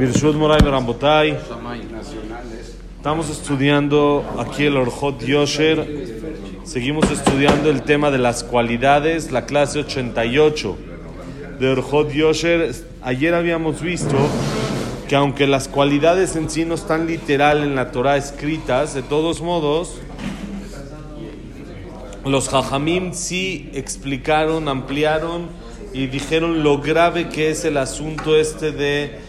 Birshut Moray Berambotay. Estamos estudiando aquí el Orjot Yosher. Seguimos estudiando el tema de las cualidades, la clase 88 de Orjot Yosher. Ayer habíamos visto que aunque las cualidades en sí no están literal en la Torah escritas, de todos modos, los Jajamim sí explicaron, ampliaron y dijeron lo grave que es el asunto este de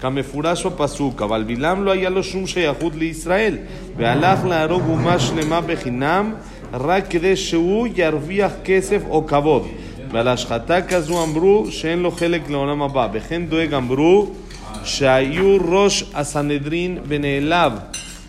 כמפורש בפסוק, אבל בלעם לא היה לו שום שייכות לישראל, והלך להרוג אומה שלמה בחינם, רק כדי שהוא ירוויח כסף או כבוד. ועל השחתה כזו אמרו שאין לו חלק לעולם הבא. וכן דואג אמרו שהיו ראש הסנהדרין ונעלב,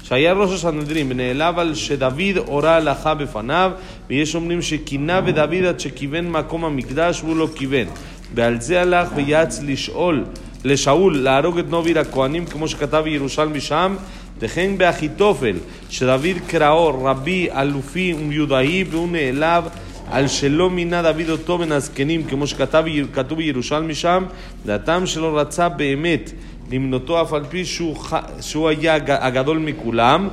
שהיה ראש הסנהדרין ונעלב על שדוד הורה הלכה בפניו, ויש אומרים שכינה בדוד עד שכיוון מקום המקדש והוא לא כיוון. ועל זה הלך ויעץ לשאול לשאול להרוג את נוביל הכהנים כמו שכתב ירושלמי שם וכן באחיתופל שדוד קראו רבי אלופי ומיודעי והוא נעלב על שלא מינה דוד אותו בין הזקנים כמו שכתב כתוב בירושלמי שם דעתם שלא רצה באמת למנותו אף על פי שהוא, שהוא היה הגדול מכולם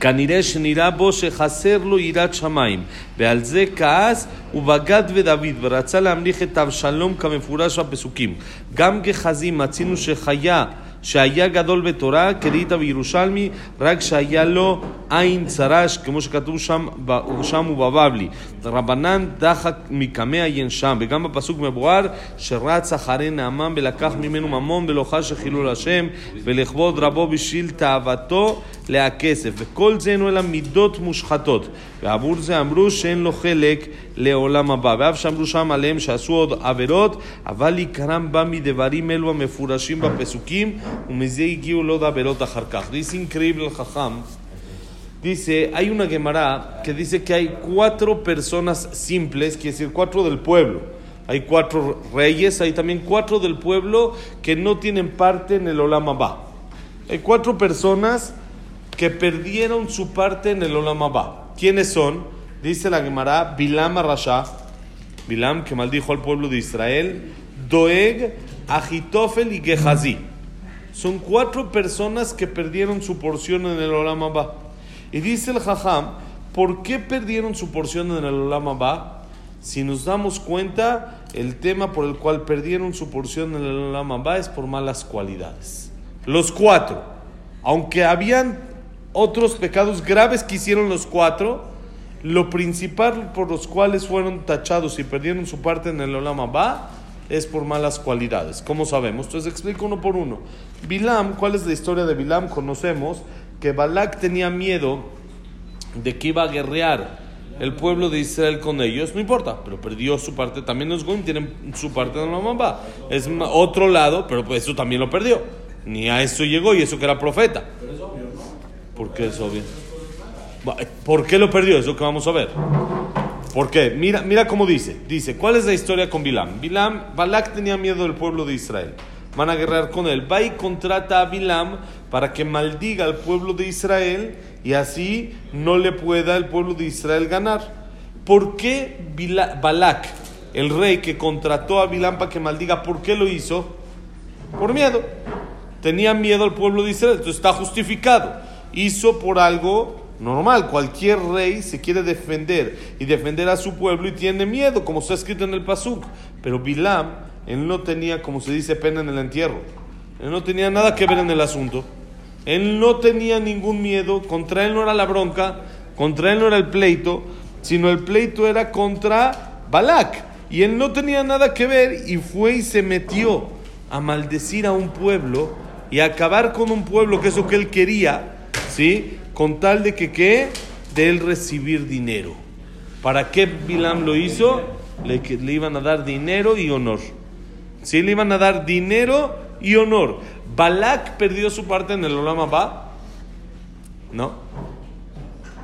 כנראה שנראה בו שחסר לו יראת שמיים, ועל זה כעס ובגד בדוד, ורצה להמליך את אבשלום כמפורש בפסוקים. גם גחזי מצינו שחיה, שהיה גדול בתורה, כראית בירושלמי, רק שהיה לו עין צרש, כמו שכתוב שם, שם ובבבלי. רבנן דחק מקמא עיין שם, וגם בפסוק מבואר, שרץ אחרי נעמן ולקח ממנו ממון ולא חש חילול השם, ולכבוד רבו בשביל תאוותו להכסף. וכל זה אינו אלא מידות מושחתות. ועבור זה אמרו שאין לו חלק לעולם הבא. ואף שאמרו שם עליהם שעשו עוד עבירות, אבל עיקרם בא מדברים אלו המפורשים בפסוקים, Dice increíble el Jajam. Dice, hay una Gemara que dice que hay cuatro personas simples, quiere decir cuatro del pueblo. Hay cuatro reyes, hay también cuatro del pueblo que no tienen parte en el Olamabá. Hay cuatro personas que perdieron su parte en el Olamabá. ¿Quiénes son? Dice la Gemara, Bilam Arashá, Bilam que maldijo al pueblo de Israel, Doeg, Agitofel y Gehazi. Son cuatro personas que perdieron su porción en el Olam Abba. Y dice el Jajam, ¿por qué perdieron su porción en el Olam Abba? Si nos damos cuenta, el tema por el cual perdieron su porción en el Olam Abba es por malas cualidades. Los cuatro, aunque habían otros pecados graves que hicieron los cuatro, lo principal por los cuales fueron tachados y perdieron su parte en el Olam Abba es por malas cualidades. ¿Cómo sabemos? Entonces explico uno por uno. Bilam, ¿cuál es la historia de Bilam? Conocemos que Balak tenía miedo de que iba a guerrear el pueblo de Israel con ellos, no importa, pero perdió su parte. También los Goim tienen su parte en la mamá. Es otro lado, pero pues eso también lo perdió. Ni a eso llegó y eso que era profeta. Pero es obvio, ¿no? ¿Por qué es obvio? ¿Por qué lo perdió? Es lo que vamos a ver. ¿Por qué? Mira, mira cómo dice. Dice, ¿cuál es la historia con Bilam? Bilam, Balak tenía miedo del pueblo de Israel. Van a guerrear con él. Va y contrata a Bilam para que maldiga al pueblo de Israel y así no le pueda el pueblo de Israel ganar. ¿Por qué Bila- Balak, el rey que contrató a Bilam para que maldiga, por qué lo hizo? Por miedo. Tenía miedo al pueblo de Israel, entonces está justificado. Hizo por algo normal. Cualquier rey se quiere defender y defender a su pueblo y tiene miedo, como está escrito en el Pasuk. Pero Bilam, él no tenía, como se dice, pena en el entierro. Él no tenía nada que ver en el asunto. Él no tenía ningún miedo. Contra él no era la bronca, contra él no era el pleito, sino el pleito era contra Balak. Y él no tenía nada que ver y fue y se metió a maldecir a un pueblo y a acabar con un pueblo, que es lo que él quería, ¿sí? Con tal de que, ¿qué? De él recibir dinero. ¿Para qué Bilam lo hizo? Le, le iban a dar dinero y honor. Sí, le iban a dar dinero y honor. Balak perdió su parte en el Olam Abba. ¿No?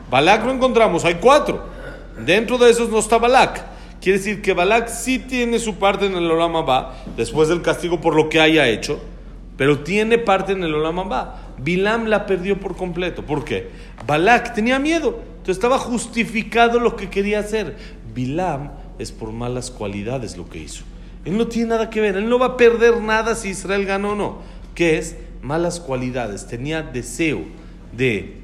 Balak lo encontramos, hay cuatro. Dentro de esos no está Balak. Quiere decir que Balak sí tiene su parte en el Olam Abba, después del castigo por lo que haya hecho, pero tiene parte en el Olam Abba. Bilam la perdió por completo. ¿Por qué? Balak tenía miedo, entonces estaba justificado lo que quería hacer. Bilam es por malas cualidades lo que hizo. Él no tiene nada que ver, él no va a perder nada si Israel ganó o no. ¿Qué es? Malas cualidades. Tenía deseo de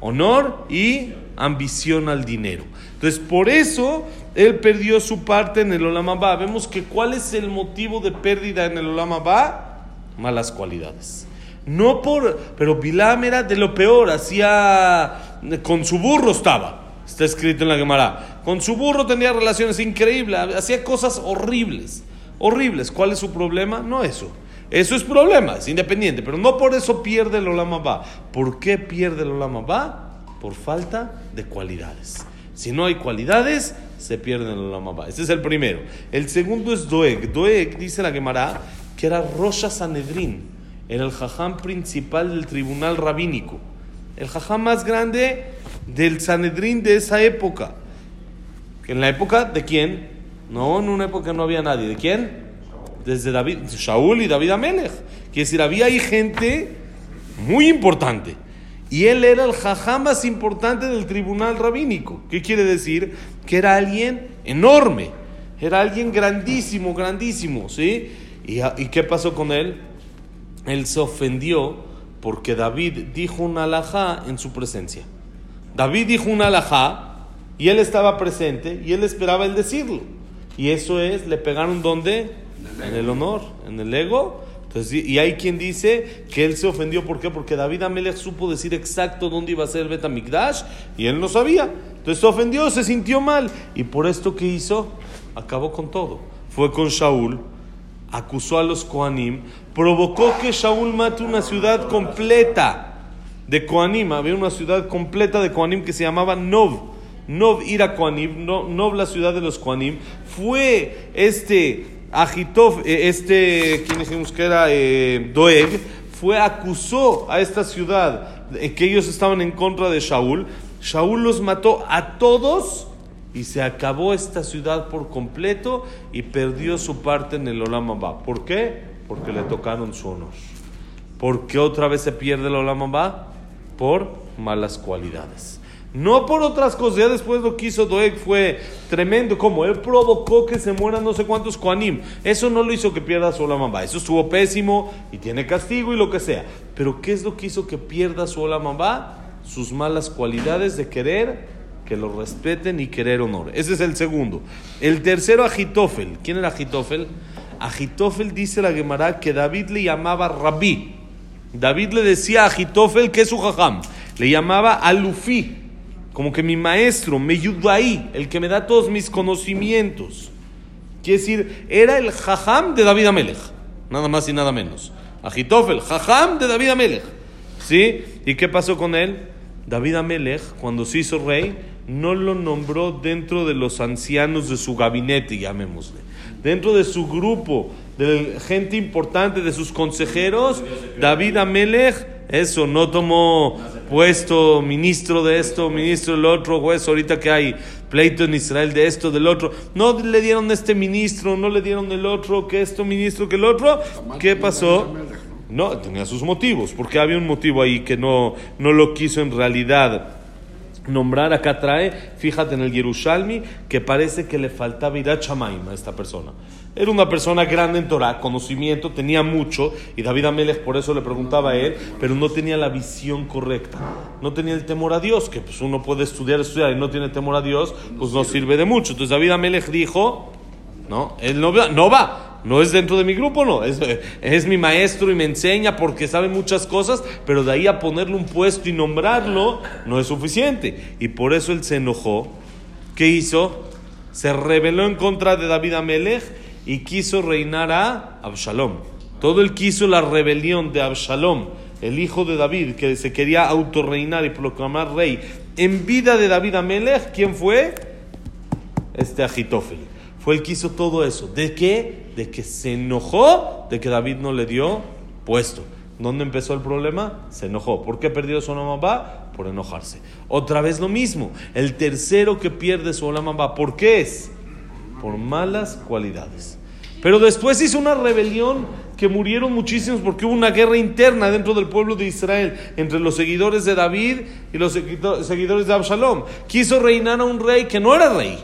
honor y ambición al dinero. Entonces, por eso él perdió su parte en el Olam Abba. Vemos que cuál es el motivo de pérdida en el Olam Abba? Malas cualidades. No por, pero Bilam era de lo peor, hacía con su burro estaba. Está escrito en la Gemara. Con su burro tenía relaciones increíbles, hacía cosas horribles. Horribles. ¿Cuál es su problema? No eso. Eso es problema, es independiente, pero no por eso pierde el Olam Abba. ¿Por qué pierde el Olam Abba? Por falta de cualidades. Si no hay cualidades, se pierde el Olam Abba. Ese es el primero. El segundo es Doeg. Doeg, dice la Gemara, que era Rocha Sanedrín. Era el jajam principal del tribunal rabínico. El jajam más grande del Sanedrín de esa época. ¿En la época de quién? No, en una época no había nadie. ¿De quién? Desde David, Shaul y David Amelech. Quiere decir, había ahí gente muy importante. Y él era el jajá más importante del tribunal rabínico. ¿Qué quiere decir? Que era alguien enorme. Era alguien grandísimo, grandísimo. ¿Sí? ¿Y, y qué pasó con él? Él se ofendió porque David dijo un alajá en su presencia. David dijo un alajá y él estaba presente y él esperaba el decirlo. Y eso es, le pegaron donde? En el honor, en el ego. Entonces, y hay quien dice que él se ofendió, ¿por qué? Porque David Amelech supo decir exacto dónde iba a ser el Betamikdash y él no sabía. Entonces se ofendió, se sintió mal. Y por esto que hizo, acabó con todo. Fue con Shaul, acusó a los Koanim, provocó que Shaul mate una ciudad completa de Koanim. Había una ciudad completa de Koanim que se llamaba Nov. Nov ira Koanim, Nov la ciudad de los Koanim. Fue este Agitov, este, quien dijimos que era eh, Doeg, fue, acusó a esta ciudad que ellos estaban en contra de Shaul. Shaul los mató a todos y se acabó esta ciudad por completo y perdió su parte en el Olam Abba. ¿Por qué? Porque le tocaron su honor. ¿Por qué otra vez se pierde el Olam Abba? Por malas cualidades. No por otras cosas, ya después lo que hizo Doeg fue tremendo, como él provocó que se mueran no sé cuántos Koanim. Eso no lo hizo que pierda su Olamamba, eso estuvo pésimo y tiene castigo y lo que sea. Pero ¿qué es lo que hizo que pierda su Olamamba? Sus malas cualidades de querer que lo respeten y querer honor. Ese es el segundo. El tercero, Agitofel. ¿Quién era Agitofel? Agitofel dice la Gemara que David le llamaba Rabí. David le decía a Agitofel que es su jajam. Le llamaba Alufi como que mi maestro, me ahí, el que me da todos mis conocimientos. Quiere decir, era el jajam de David Amelech, nada más y nada menos. Agitofel, jajam de David Amelech. ¿Sí? ¿Y qué pasó con él? David Amelech, cuando se hizo rey, no lo nombró dentro de los ancianos de su gabinete, llamémosle. Dentro de su grupo, de gente importante, de sus consejeros, David Amelech, eso, no tomó puesto ministro de esto, ministro del otro, juez, ahorita que hay pleito en Israel de esto, del otro. No le dieron este ministro, no le dieron el otro, que esto ministro, que el otro. ¿Qué pasó? No, tenía sus motivos, porque había un motivo ahí que no, no lo quiso en realidad nombrar. Acá trae, fíjate en el Yerushalmi, que parece que le faltaba ir a Chamaim a esta persona. Era una persona grande en Torah, conocimiento, tenía mucho, y David Amelech por eso le preguntaba a él, pero no tenía la visión correcta, no tenía el temor a Dios, que pues uno puede estudiar, estudiar y no tiene temor a Dios, pues no sirve de mucho. Entonces David Amelech dijo, no, él no va, no va, no es dentro de mi grupo, no, es, es mi maestro y me enseña porque sabe muchas cosas, pero de ahí a ponerle un puesto y nombrarlo no es suficiente. Y por eso él se enojó. ¿Qué hizo? Se rebeló en contra de David Amelech y quiso reinar a Absalom. Todo él quiso la rebelión de Absalom, el hijo de David, que se quería autorreinar y proclamar rey. En vida de David Amelech, ¿quién fue? Este Agitofel. Fue el que hizo todo eso. ¿De qué? De que se enojó de que David no le dio puesto. ¿Dónde empezó el problema? Se enojó. ¿Por qué perdió su Olamamba? Por enojarse. Otra vez lo mismo. El tercero que pierde su Olamamba, ¿por qué es? Por malas cualidades. Pero después hizo una rebelión que murieron muchísimos porque hubo una guerra interna dentro del pueblo de Israel entre los seguidores de David y los seguidores de Absalom. Quiso reinar a un rey que no era rey,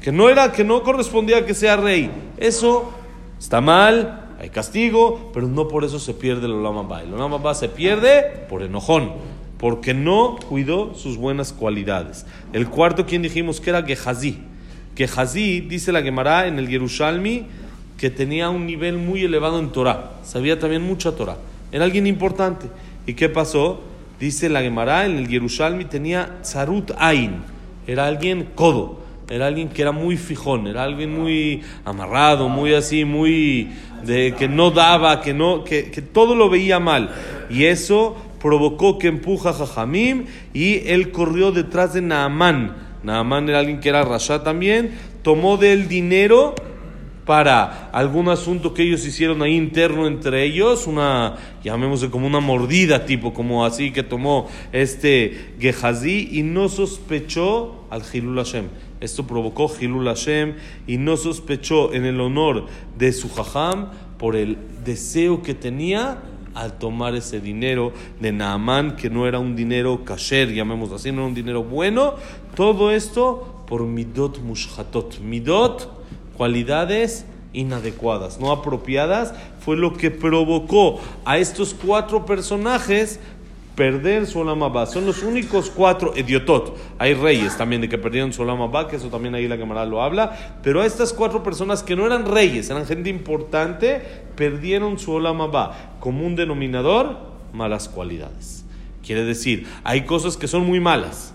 que no era, que no correspondía que sea rey. Eso está mal, hay castigo, pero no por eso se pierde el Olam El Olam se pierde por enojón, porque no cuidó sus buenas cualidades. El cuarto, quien dijimos que era Gehazi. Gehazi, dice la Gemara en el Yerushalmi, que tenía un nivel muy elevado en Torah, sabía también mucha Torah, era alguien importante. ¿Y qué pasó? Dice la Gemara, en el Yerushalmi tenía Zarut Ain, era alguien codo, era alguien que era muy fijón, era alguien muy amarrado, muy así, muy de que no daba, que no, que, todo lo veía mal. Y eso provocó que empuja a Jajamim y él corrió detrás de Naamán. Naamán era alguien que era rasha también, tomó del dinero para algún asunto que ellos hicieron ahí interno entre ellos, una, llamémosle como una mordida tipo, como así que tomó este Gehazi y no sospechó al Hilul Hashem. Esto provocó Hilul Hashem y no sospechó en el honor de su Jajam por el deseo que tenía al tomar ese dinero de Naamán, que no era un dinero kasher, llamémoslo así, no era un dinero bueno. Todo esto por midot mushhatot. Midot cualidades inadecuadas, no apropiadas, fue lo que provocó a estos cuatro personajes perder su Olamabá. Son los únicos cuatro idiotot. Hay reyes también de que perdieron su Olamabá, que eso también ahí la cámara lo habla. Pero a estas cuatro personas que no eran reyes, eran gente importante, perdieron su Olamabá. Como un denominador, malas cualidades. Quiere decir, hay cosas que son muy malas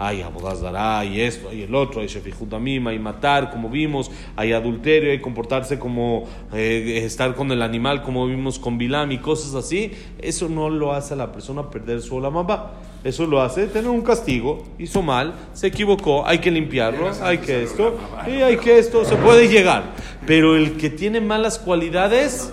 hay abodazdará, hay esto, hay el otro, hay shefijutamim, hay matar, como vimos, hay adulterio, hay comportarse como eh, estar con el animal, como vimos con Bilam y cosas así. Eso no lo hace a la persona perder su olamabá. Eso lo hace tener un castigo, hizo mal, se equivocó, hay que limpiarlo, hay que esto, y hay que esto, se puede llegar. Pero el que tiene malas cualidades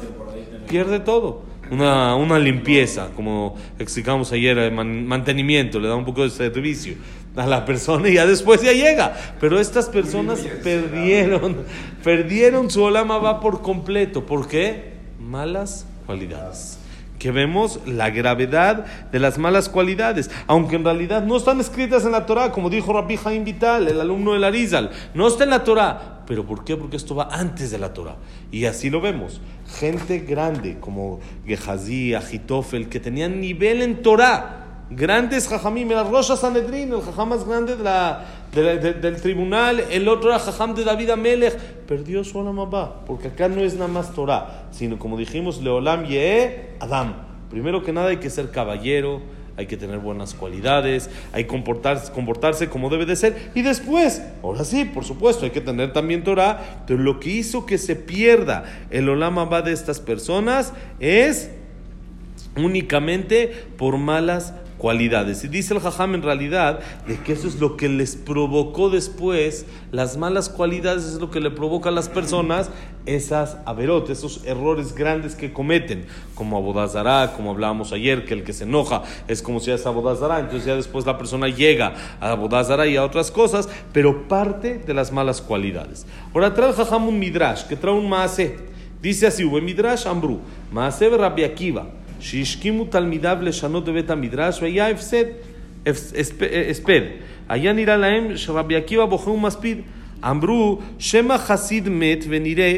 pierde todo una, una limpieza, como explicamos ayer, mantenimiento, le da un poco de servicio a la persona y ya después ya llega. Pero estas personas perdieron, perdieron su olama va por completo. ¿Por qué? Malas cualidades que vemos la gravedad de las malas cualidades, aunque en realidad no están escritas en la Torah, como dijo Rabbi Jaim Vital, el alumno de Arizal, no está en la Torah. ¿Pero por qué? Porque esto va antes de la Torah. Y así lo vemos. Gente grande como Gehazi, Agitofel, que tenían nivel en Torah, grandes jajamim, el Rosh Sanedrin, el jajam más grande de la, del tribunal, el otro era jajam de David Amelech, perdió su Olamabá, porque acá no es nada más Torah, sino como dijimos, Leolam Ye Adam. Primero que nada hay que ser caballero, hay que tener buenas cualidades, hay que comportarse, comportarse como debe de ser, y después, ahora sí, por supuesto, hay que tener también Torah, pero lo que hizo que se pierda el Olamabá de estas personas es únicamente por malas cualidades. Y dice el Jajam en realidad de que eso es lo que les provocó después, las malas cualidades es lo que le provoca a las personas esas averot, esos errores grandes que cometen, como abodazará, como hablábamos ayer, que el que se enoja es como si es abodazará, entonces ya después la persona llega a abodazará y a otras cosas, pero parte de las malas cualidades. Ahora trae el Jajam un midrash, que trae un maase, dice así, un midrash ambru, maase Rabbi Akiva, שהשכימו תלמידיו לשנות בבית המדרש והיה הפסד, הספד. היה נראה להם שרבי עקיבא בוחר ומספיד. אמרו, שמא חסיד מת ונראה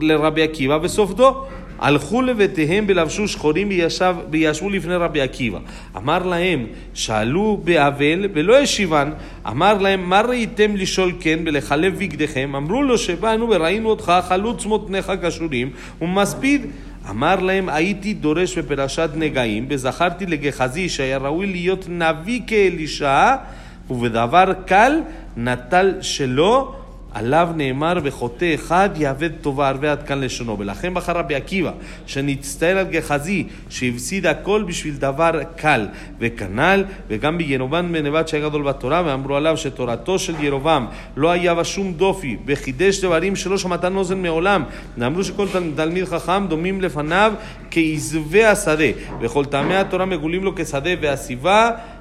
לרבי עקיבא וסופדו. הלכו לבתיהם ולבשו שחורים וישב, וישבו לפני רבי עקיבא. אמר להם, שאלו באבל ולא השיבן. אמר להם, מה ראיתם לשאול כן ולחלב בגדיכם? אמרו לו, שבאנו וראינו אותך חלוץ מותניך קשורים ומספיד. אמר להם, הייתי דורש בפרשת נגעים, וזכרתי לגחזי שהיה ראוי להיות נביא כאלישע, ובדבר קל נטל שלו עליו נאמר וחוטא אחד יאבד טובה הרבה עד כאן לשונו. ולכן בחר רבי עקיבא, שנצטער על גחזי, שהפסיד הכל בשביל דבר קל. וכנ"ל, וגם בירובעם בן נבט שהיה גדול בתורה, ואמרו עליו שתורתו של ירובעם לא היה בה שום דופי, וחידש דברים שלא שמעתן אוזן מעולם. ואמרו שכל תלמיד חכם דומים לפניו כעזבי השדה, וכל טעמי התורה מגולים לו כשדה והסיבה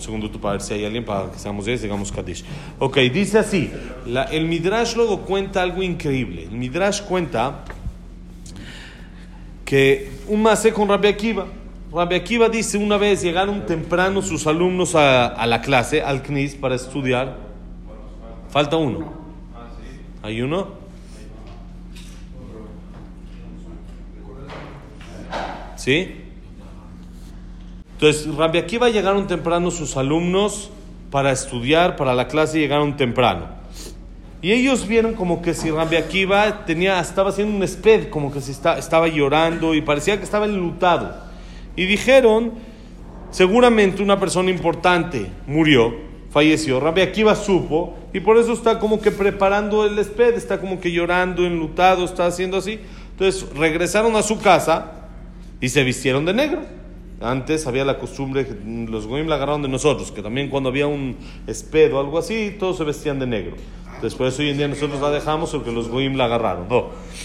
Un segundo para ver si hay alguien para que seamos 10 digamos Kaddish. Ok, dice así. El Midrash luego cuenta algo increíble. El Midrash cuenta que un masé con Rabbi Akiva. Rabbi Akiva dice una vez llegaron temprano sus alumnos a, a la clase, al CNIS, para estudiar. Falta uno. ¿Hay uno? ¿Sí? Entonces, Rabbi Akiva llegaron temprano sus alumnos para estudiar, para la clase llegaron temprano. Y ellos vieron como que si Rabbi Akiva tenía, estaba haciendo un esped, como que si está, estaba llorando y parecía que estaba enlutado. Y dijeron, seguramente una persona importante murió, falleció. Rabbi Akiva supo y por eso está como que preparando el esped, está como que llorando, enlutado, está haciendo así. Entonces regresaron a su casa y se vistieron de negro. Antes había la costumbre, los goyim la agarraron de nosotros, que también cuando había un espedo o algo así, todos se vestían de negro. Después hoy en día nosotros la dejamos porque los goyim la agarraron.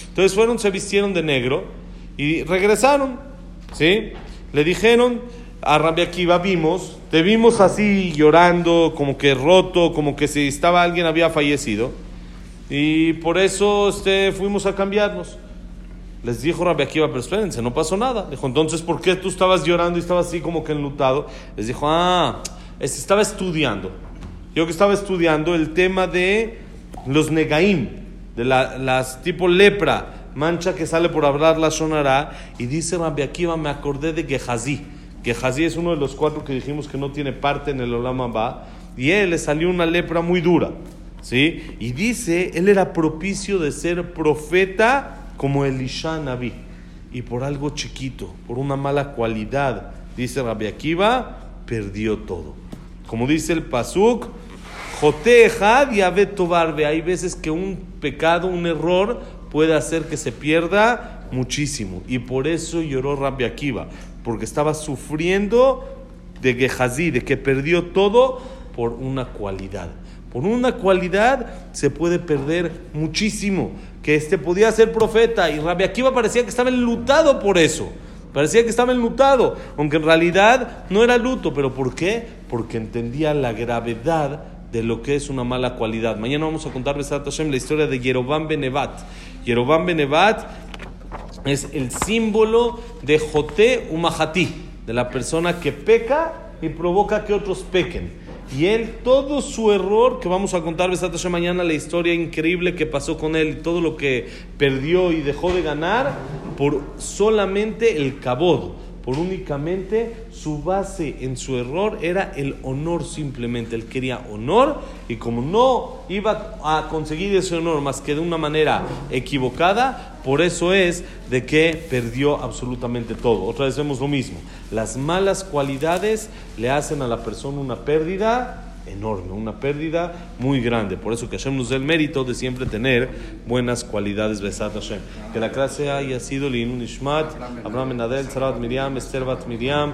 Entonces fueron, se vistieron de negro y regresaron. ¿Sí? Le dijeron a Rabbi Akiva, vimos, te vimos así llorando, como que roto, como que si estaba alguien había fallecido. Y por eso este, fuimos a cambiarnos. Les dijo Rabbi Akiva, pero espérense, no pasó nada. Dijo, entonces, ¿por qué tú estabas llorando y estabas así como que enlutado? Les dijo, ah, estaba estudiando. Yo que estaba estudiando el tema de los negaim, de la, las tipo lepra, mancha que sale por hablar la sonará. Y dice Rabbi Akiva, me acordé de Gehazi. Gehazi es uno de los cuatro que dijimos que no tiene parte en el Olam Ba. Y él le salió una lepra muy dura. ¿sí? Y dice, él era propicio de ser profeta como Elisha Naví, y por algo chiquito, por una mala cualidad, dice Rabbi Akiva, perdió todo. Como dice el Pasuk, Jotejad y Tobarbe. Hay veces que un pecado, un error, puede hacer que se pierda muchísimo. Y por eso lloró Rabbi Akiva, porque estaba sufriendo de Gehazi, de que perdió todo por una cualidad. Por una cualidad se puede perder muchísimo que este podía ser profeta y Rabbi Akiva parecía que estaba enlutado por eso. Parecía que estaba enlutado, aunque en realidad no era luto. ¿Pero por qué? Porque entendía la gravedad de lo que es una mala cualidad. Mañana vamos a contar Hashem, la historia de Yerobam Benevat. Yerobam Benevat es el símbolo de Joté Umahati, de la persona que peca y provoca que otros pequen. Y él, todo su error, que vamos a contar esta mañana, la historia increíble que pasó con él, y todo lo que perdió y dejó de ganar, por solamente el cabodo por únicamente su base en su error era el honor simplemente. Él quería honor y como no iba a conseguir ese honor más que de una manera equivocada, por eso es de que perdió absolutamente todo. Otra vez vemos lo mismo. Las malas cualidades le hacen a la persona una pérdida enorme, una pérdida muy grande. Por eso que Hashem nos da el mérito de siempre tener buenas cualidades. Besat Hashem. Que la clase haya sido Linun Ishmat, Abraham Menadel, Sarat Miriam, Esther Bat Miriam,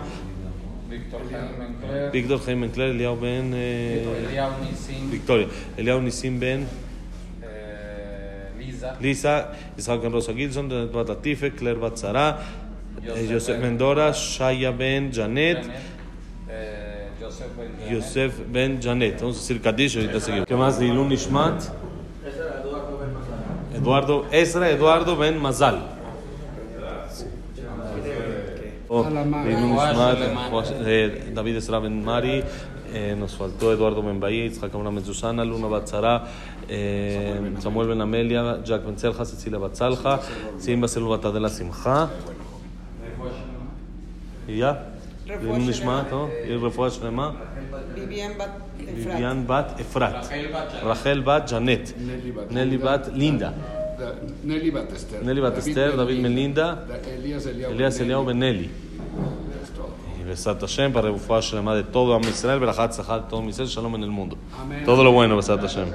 Víctor Jaime Encler, Eliao Ben. Eh, Victoria. Eliao Nisim Ben. Lisa. Lisa, Isaac Rosa Gilson, Bat Latife, Claire Bat Sara, Joseph Mendora, Shaya Ben, Janet. Yosef Ben Janet. Vamos a decir Kadish ahorita seguimos. ¿Qué más de Ilun Ishmat? Eduardo, Ezra Eduardo Ben Mazal. Oh, Ishmat, David Ezra Ben Mari, Eh, nos faltó Eduardo Itzhak Amram Mezuzana, Luna Batzara, eh, Samuel Ben Amelia, Jack Ben Cecilia Batzalja, Simba Selu Batadela Simcha. Y ya. Esther. Nelly Bat Esther, David Melinda. Da- Elías Eliao Elías Eliao Benelli. Es todo. Y Besat Hashem para de todo Am Israel, todo Israel, Shalom en el mundo. Todo lo bueno, Besat Hashem.